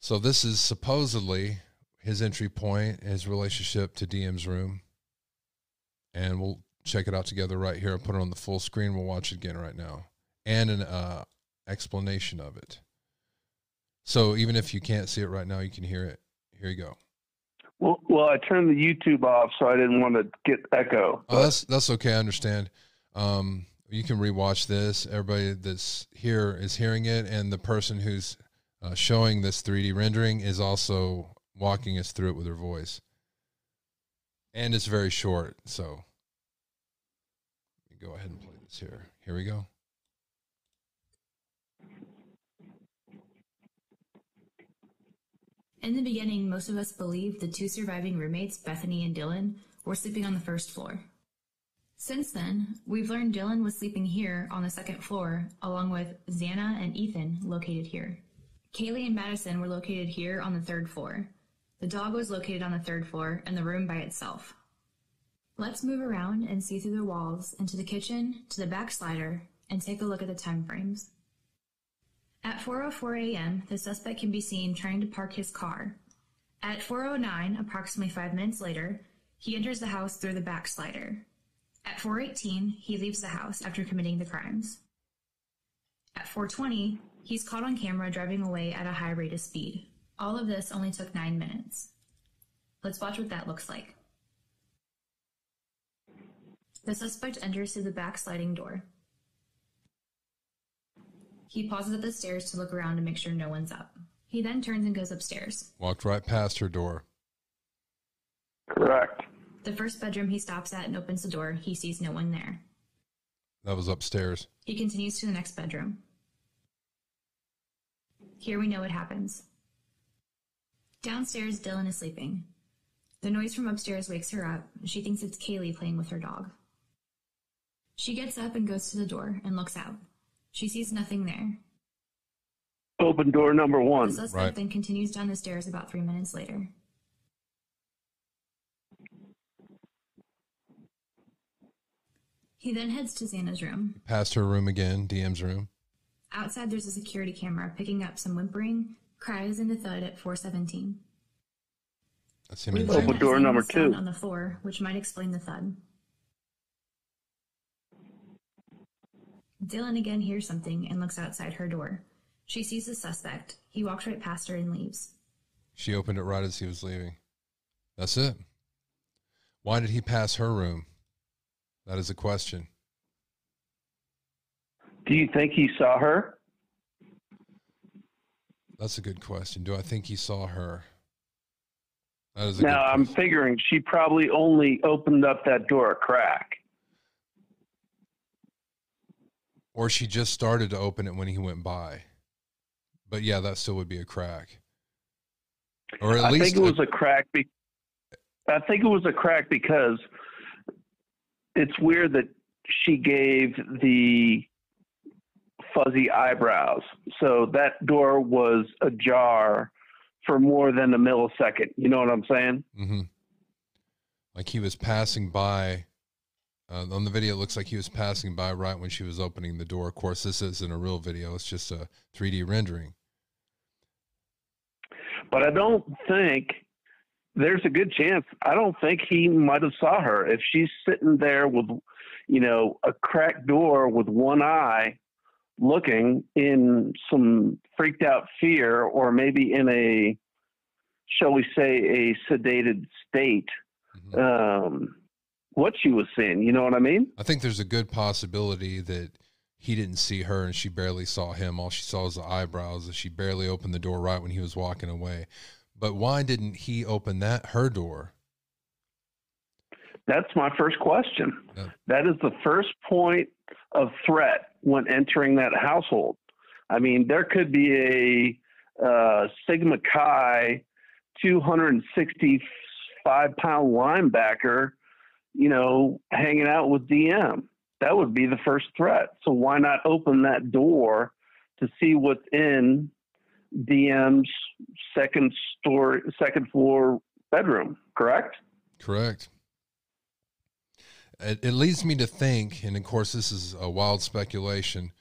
So, this is supposedly his entry point, his relationship to DM's room. And we'll check it out together right here. I'll put it on the full screen. We'll watch it again right now and an uh, explanation of it. So, even if you can't see it right now, you can hear it. Here you go. Well, well, I turned the YouTube off, so I didn't want to get echo. Oh, that's that's okay. I understand. Um, you can rewatch this. Everybody that's here is hearing it, and the person who's uh, showing this 3D rendering is also walking us through it with her voice. And it's very short, so let me go ahead and play this here. Here we go. In the beginning, most of us believed the two surviving roommates, Bethany and Dylan, were sleeping on the first floor. Since then, we've learned Dylan was sleeping here on the second floor, along with Xana and Ethan, located here. Kaylee and Madison were located here on the third floor. The dog was located on the third floor, and the room by itself. Let's move around and see through the walls into the kitchen, to the back slider, and take a look at the time frames. At 4:04 a.m., the suspect can be seen trying to park his car. At 4:09, approximately 5 minutes later, he enters the house through the back slider. At 4:18, he leaves the house after committing the crimes. At 4:20, he's caught on camera driving away at a high rate of speed. All of this only took 9 minutes. Let's watch what that looks like. The suspect enters through the back sliding door. He pauses at the stairs to look around to make sure no one's up. He then turns and goes upstairs. Walked right past her door. Correct. The first bedroom he stops at and opens the door, he sees no one there. That was upstairs. He continues to the next bedroom. Here we know what happens. Downstairs, Dylan is sleeping. The noise from upstairs wakes her up. She thinks it's Kaylee playing with her dog. She gets up and goes to the door and looks out. She sees nothing there. Open door number one. The suspect then continues down the stairs about three minutes later. He then heads to Xana's room. Past her room again, DM's room. Outside, there's a security camera picking up some whimpering, cries, and a thud at 417. That's him We in learn door number two. on the floor, which might explain the thud. Dylan again hears something and looks outside her door. She sees the suspect. He walks right past her and leaves. She opened it right as he was leaving. That's it. Why did he pass her room? That is a question. Do you think he saw her? That's a good question. Do I think he saw her? That is a Now, I'm figuring she probably only opened up that door a crack. Or she just started to open it when he went by. But yeah, that still would be a crack. Or at I least think it was a crack. Be- I think it was a crack because it's weird that she gave the fuzzy eyebrows. So that door was ajar for more than a millisecond. You know what I'm saying? hmm like he was passing by. Uh, on the video, it looks like he was passing by right when she was opening the door. Of course, this isn't a real video; it's just a 3D rendering. But I don't think there's a good chance. I don't think he might have saw her if she's sitting there with, you know, a cracked door with one eye, looking in some freaked out fear, or maybe in a, shall we say, a sedated state. Mm-hmm. Um, what she was seeing, you know what I mean? I think there's a good possibility that he didn't see her and she barely saw him. All she saw was the eyebrows, and she barely opened the door right when he was walking away. But why didn't he open that her door? That's my first question. That is the first point of threat when entering that household. I mean, there could be a uh, Sigma Chi 265 pound linebacker, you know, hanging out with DM. That would be the first threat. So why not open that door to see what's in DM's second story, second floor bedroom. Correct. Correct. It, it leads me to think, and of course, this is a wild speculation,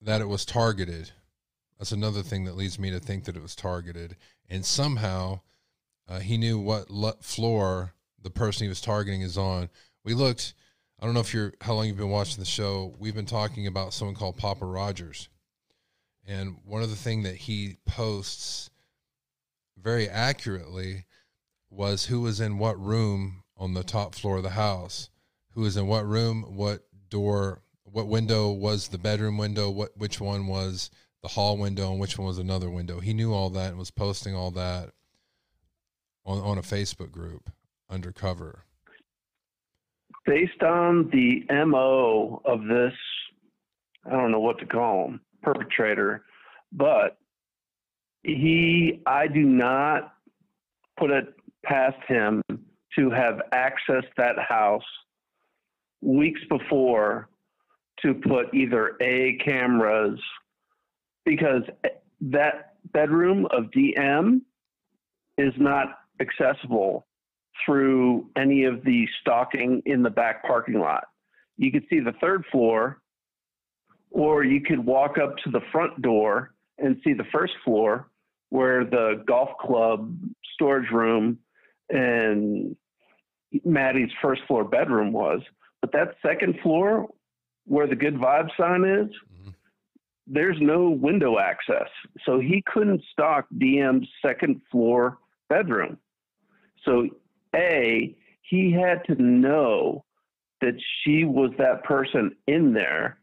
that it was targeted. That's another thing that leads me to think that it was targeted, and somehow uh, he knew what floor the person he was targeting is on. We looked. I don't know if you're how long you've been watching the show. We've been talking about someone called Papa Rogers and one of the things that he posts very accurately was who was in what room on the top floor of the house, who was in what room, what door, what window was the bedroom window, what which one was the hall window, and which one was another window. He knew all that and was posting all that on on a Facebook group undercover. Based on the MO of this, I don't know what to call him perpetrator, but he, I do not put it past him to have accessed that house weeks before to put either A cameras because that bedroom of DM is not accessible through any of the stalking in the back parking lot. You could see the third floor or you could walk up to the front door and see the first floor where the golf club storage room and Maddie's first floor bedroom was. But that second floor where the good vibe sign is, mm-hmm. there's no window access. So he couldn't stalk DM's second floor bedroom. So, A, he had to know that she was that person in there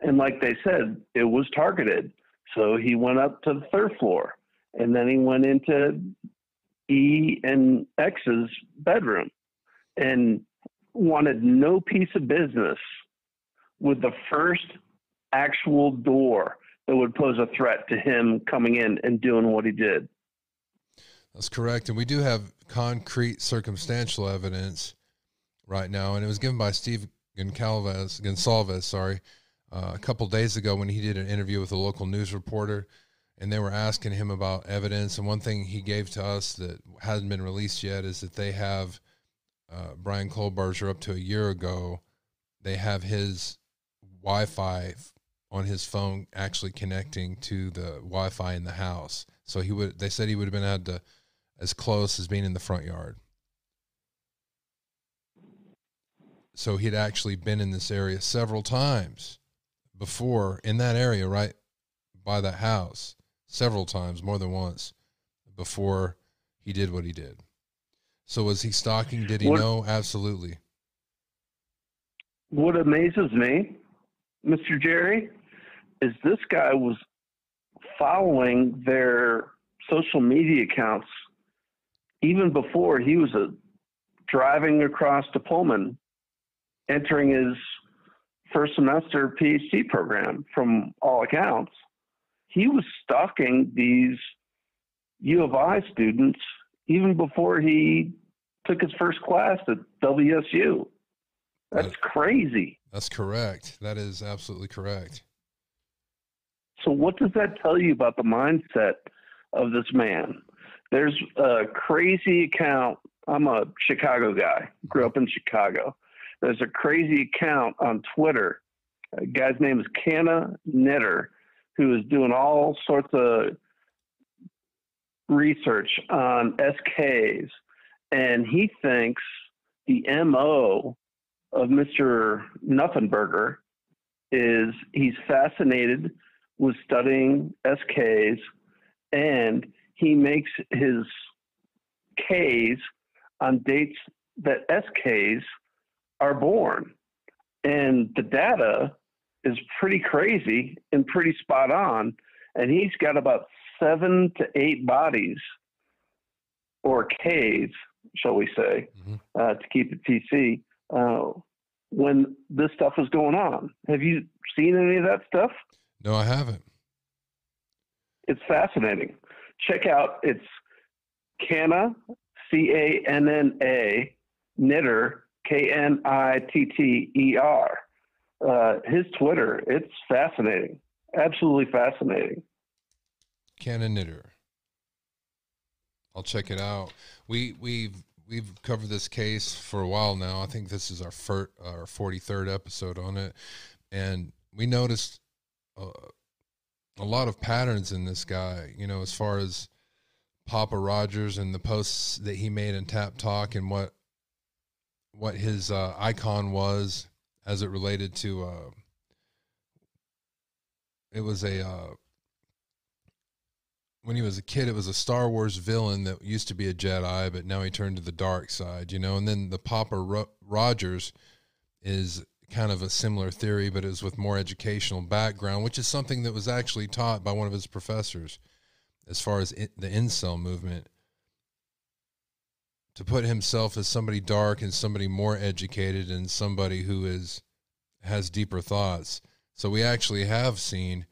and like they said, it was targeted. So he went up to the third floor and then he went into E and X's bedroom and wanted no piece of business with the first actual door that would pose a threat to him coming in and doing what he did. That's correct. And we do have concrete circumstantial evidence right now. And it was given by Steve Goncalves, Gonsalves, sorry, uh, a couple days ago when he did an interview with a local news reporter, and they were asking him about evidence. And one thing he gave to us that hasn't been released yet is that they have uh, Bryan Kohberger up to a year ago. They have his Wi-Fi on his phone actually connecting to the Wi-Fi in the house. So he would. They said he would have been had to as close as being in the front yard. So he'd actually been in this area several times before in that area, right by that house, several times, more than once, before he did what he did. So was he stalking? Did he what, know? Absolutely. What amazes me, Mr. Jerry, is this guy was following their social media accounts even before he was a, driving across to Pullman, entering his first semester PhD program from all accounts. He was stalking these U of I students even before he took his first class at WSU. That's crazy. That's correct. That is absolutely correct. So, what does that tell you about the mindset of this man? There's a crazy account. I'm a Chicago guy, grew up in Chicago. There's a crazy account on Twitter. A guy's name is Canna Knitter, who is doing all sorts of research on SKs, and he thinks the MO of Mr. Nuffenberger is he's fascinated with studying SKs and he makes his Ks on dates that SKs are born. And the data is pretty crazy and pretty spot on. And he's got about seven to eight bodies or caves, shall we say, mm-hmm. uh, to keep it PC, uh, when this stuff is going on. Have you seen any of that stuff? No, I haven't. It's fascinating. Check out it's Canna, C A N N A, Knitter, K N I T T E R. Uh, his Twitter, it's fascinating. Absolutely fascinating. Canna Knitter. I'll check it out. We we've we've covered this case for a while now. I think this is our fir- our 43rd episode on it and we noticed uh, a lot of patterns in this guy, you know, as far as Papa Rogers and the posts that he made in Tap Talk and what what his uh, icon was as it related to uh, it was a uh, when he was a kid it was a Star Wars villain that used to be a Jedi but now he turned to the dark side you know and then the Papa Ro- Rogers is kind of a similar theory, but it was with more educational background, which is something that was actually taught by one of his professors as far as in, the incel movement. To put himself as somebody dark and somebody more educated and somebody who is has deeper thoughts. So we actually have seen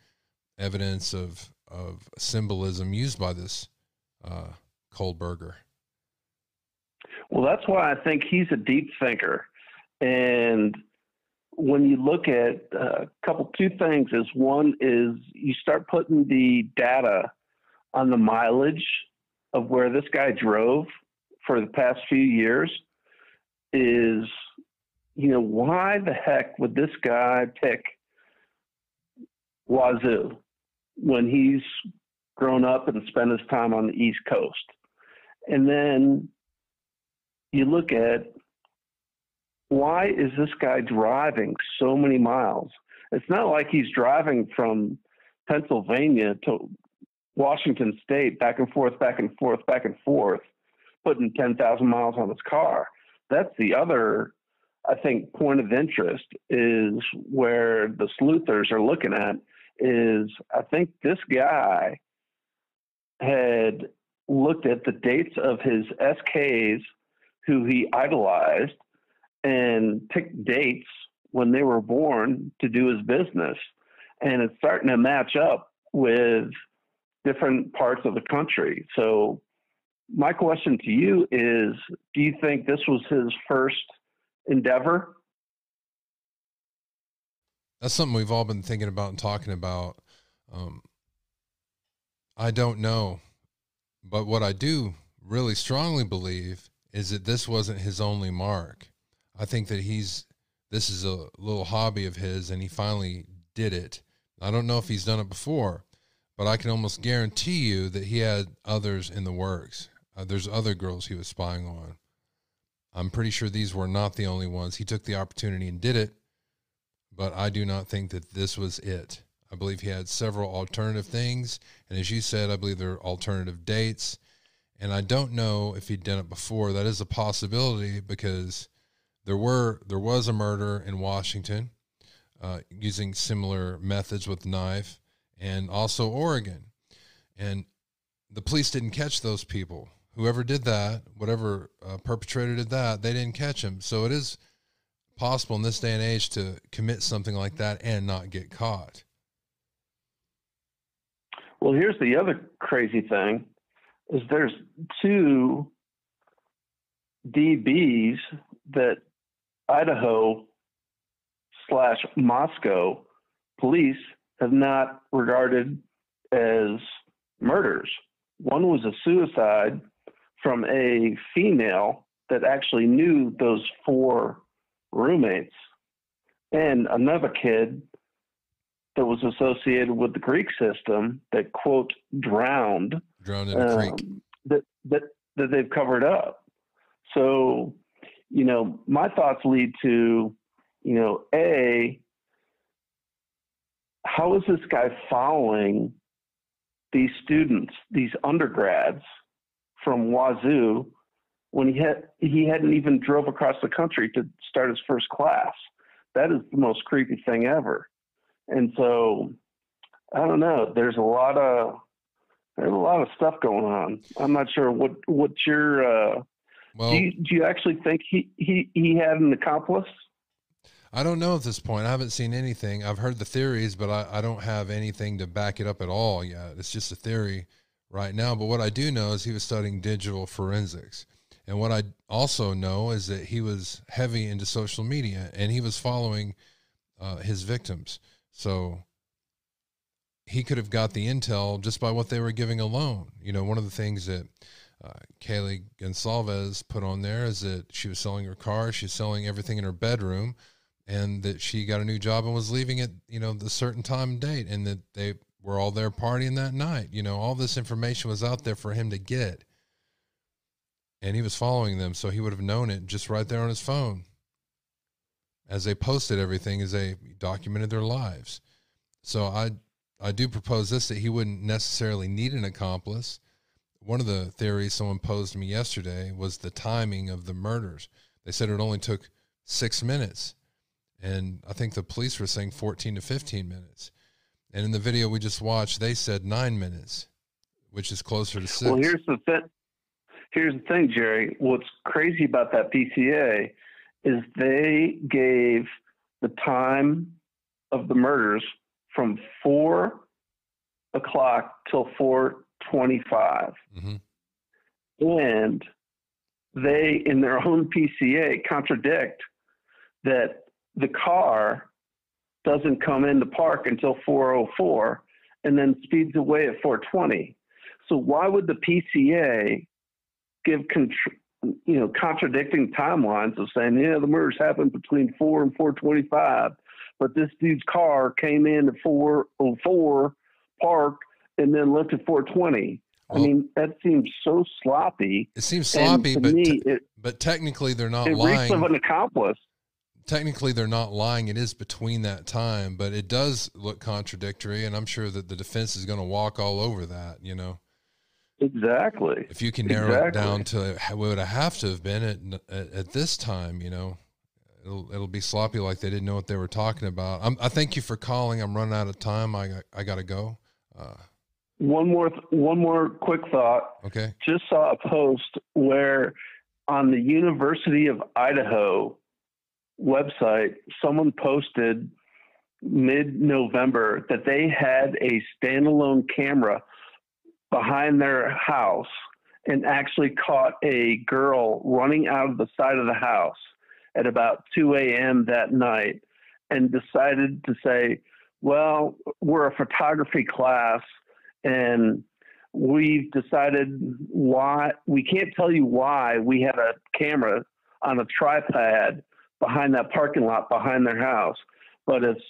evidence of of symbolism used by this uh. Well, that's why I think he's a deep thinker, and when you look at uh, a couple two things is one is you start putting the data on the mileage of where this guy drove for the past few years is you know why the heck would this guy pick Wazoo when he's grown up and spent his time on the East Coast and then you look at why is this guy driving so many miles? It's not like he's driving from Pennsylvania to Washington State back and forth, back and forth, back and forth, putting 10,000 miles on his car. That's the other, I think, point of interest is where the sleuthers are looking at is I think this guy had looked at the dates of his SKs who he idolized and picked dates when they were born to do his business. And it's starting to match up with different parts of the country. So, my question to you is Do you think this was his first endeavor? That's something we've all been thinking about and talking about. Um, I don't know. But what I do really strongly believe is that this wasn't his only mark. I think that he's this is a little hobby of his, and he finally did it. I don't know if he's done it before, but I can almost guarantee you that he had others in the works. Uh, there's other girls he was spying on. I'm pretty sure these were not the only ones. He took the opportunity and did it, but I do not think that this was it. I believe he had several alternative things, and as you said, I believe there are alternative dates. And I don't know if he'd done it before. That is a possibility because there were there was a murder in Washington uh, using similar methods with knife, and also Oregon, and the police didn't catch those people. Whoever did that, whatever uh, perpetrator did that, they didn't catch him. So it is possible in this day and age to commit something like that and not get caught. Well, here's the other crazy thing: is there's two DBs that Idaho slash Moscow police have not regarded as murders. One was a suicide from a female that actually knew those four roommates. And another kid that was associated with the Greek system that quote drowned drowned in a um, creek that that that they've covered up. So, you know, my thoughts lead to, you know, a how is this guy following these students, these undergrads from Wazoo when he had he hadn't even drove across the country to start his first class? That is the most creepy thing ever. And so I don't know. There's a lot of there's a lot of stuff going on. I'm not sure what what your uh, well, do you, do you actually think he, he he had an accomplice? I don't know at this point. I haven't seen anything. I've heard the theories, but I, I don't have anything to back it up at all yet. It's just a theory right now. But what I do know is he was studying digital forensics. And what I also know is that he was heavy into social media and he was following uh, his victims. So he could have got the intel just by what they were giving alone. You know, one of the things that uh, Kaylee Goncalves put on there is that she was selling her car, she's selling everything in her bedroom, and that she got a new job and was leaving at you know the certain time and date, and that they were all there partying that night. You know, all this information was out there for him to get, and he was following them, so he would have known it just right there on his phone as they posted everything as they documented their lives. So I I do propose this that he wouldn't necessarily need an accomplice. One of the theories someone posed to me yesterday was the timing of the murders. They said it only took six minutes. And I think the police were saying 14 to 15 minutes. And in the video we just watched, they said nine minutes, which is closer to six. Well, here's the thing. Here's the thing, Jerry. What's crazy about that PCA is they gave the time of the murders from four o'clock till four twenty-five, mm-hmm. and they, in their own PCA, contradict that the car doesn't come into park until 404 and then speeds away at 420. So why would the PCA give you know, contradicting timelines of saying, yeah, the murders happened between four and four twenty-five, but this dude's car came in at four oh four, parked, and then left at four twenty. Well, I mean, that seems so sloppy. It seems sloppy, but me, te- it, but technically they're not it lying. of an accomplice. Technically, they're not lying. It is between that time, but it does look contradictory, and I'm sure that the defense is going to walk all over that. You know. Exactly. If you can narrow exactly. it down to what would have to have been at, at, at this time, you know, it'll it'll be sloppy like they didn't know what they were talking about. I'm, i thank you for calling. I'm running out of time. I I got to go. Uh, one more th- one more quick thought. Okay. Just saw a post where on the University of Idaho website, someone posted mid November that they had a standalone camera behind their house and actually caught a girl running out of the side of the house at about 2 a.m. that night and decided to say, Well, we're a photography class and we've decided why we can't tell you why we had a camera on a tripod behind that parking lot behind their house, but it's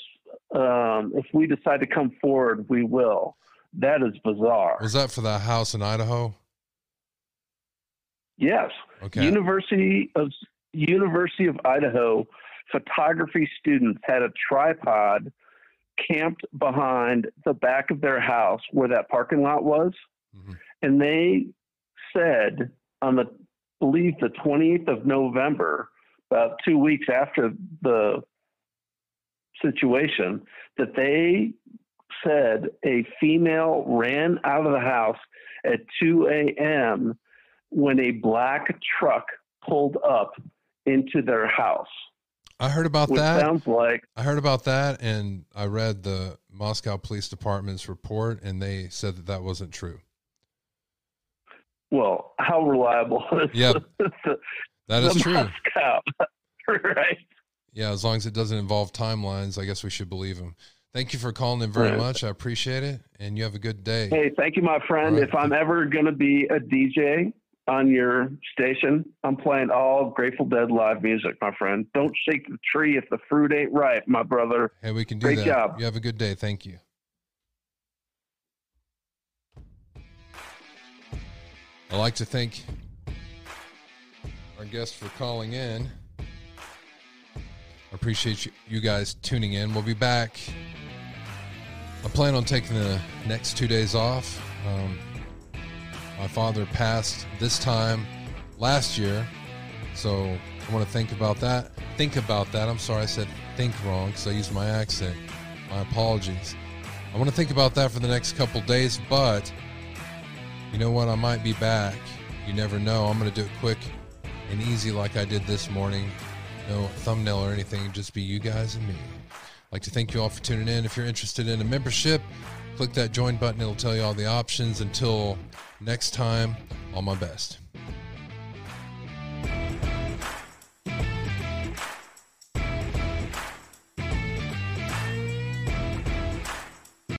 um, if we decide to come forward, we will. That is bizarre. Was that for that house in Idaho? Yes. Okay. University of University of Idaho photography students had a tripod camped behind the back of their house where that parking lot was. Mm-hmm. And they said on the believe the 28th of November, about two weeks after the situation, that they said a female ran out of the house at 2 a.m. when a black truck pulled up into their house. I heard about that. Sounds like I heard about that, and I read the Moscow Police Department's report, and they said that that wasn't true. Well, how reliable (laughs) is yeah, that is true. Moscow, (laughs) right? Yeah, as long as it doesn't involve timelines, I guess we should believe them. Thank you for calling in very much. I appreciate it. And you have a good day. Hey, thank you, my friend. Right. If I'm ever going to be a DJ, on your station, I'm playing all Grateful Dead live music, my friend. Don't shake the tree if the fruit ain't ripe, my brother. Hey, we can do Great that. job. You have a good day. Thank you. I'd like to thank our guest for calling in. I appreciate you, guys tuning in. We'll be back. I plan on taking the next two days off. Um, my father passed this time last year, so I want to think about that. Think about that. I'm sorry I said think wrong because I used my accent. My apologies. I want to think about that for the next couple days, but you know what? I might be back. You never know. I'm going to do it quick and easy like I did this morning. No thumbnail or anything, just be you guys and me. I'd like to thank you all for tuning in. If you're interested in a membership, click that join button. It'll tell you all the options. Until next time, all my best.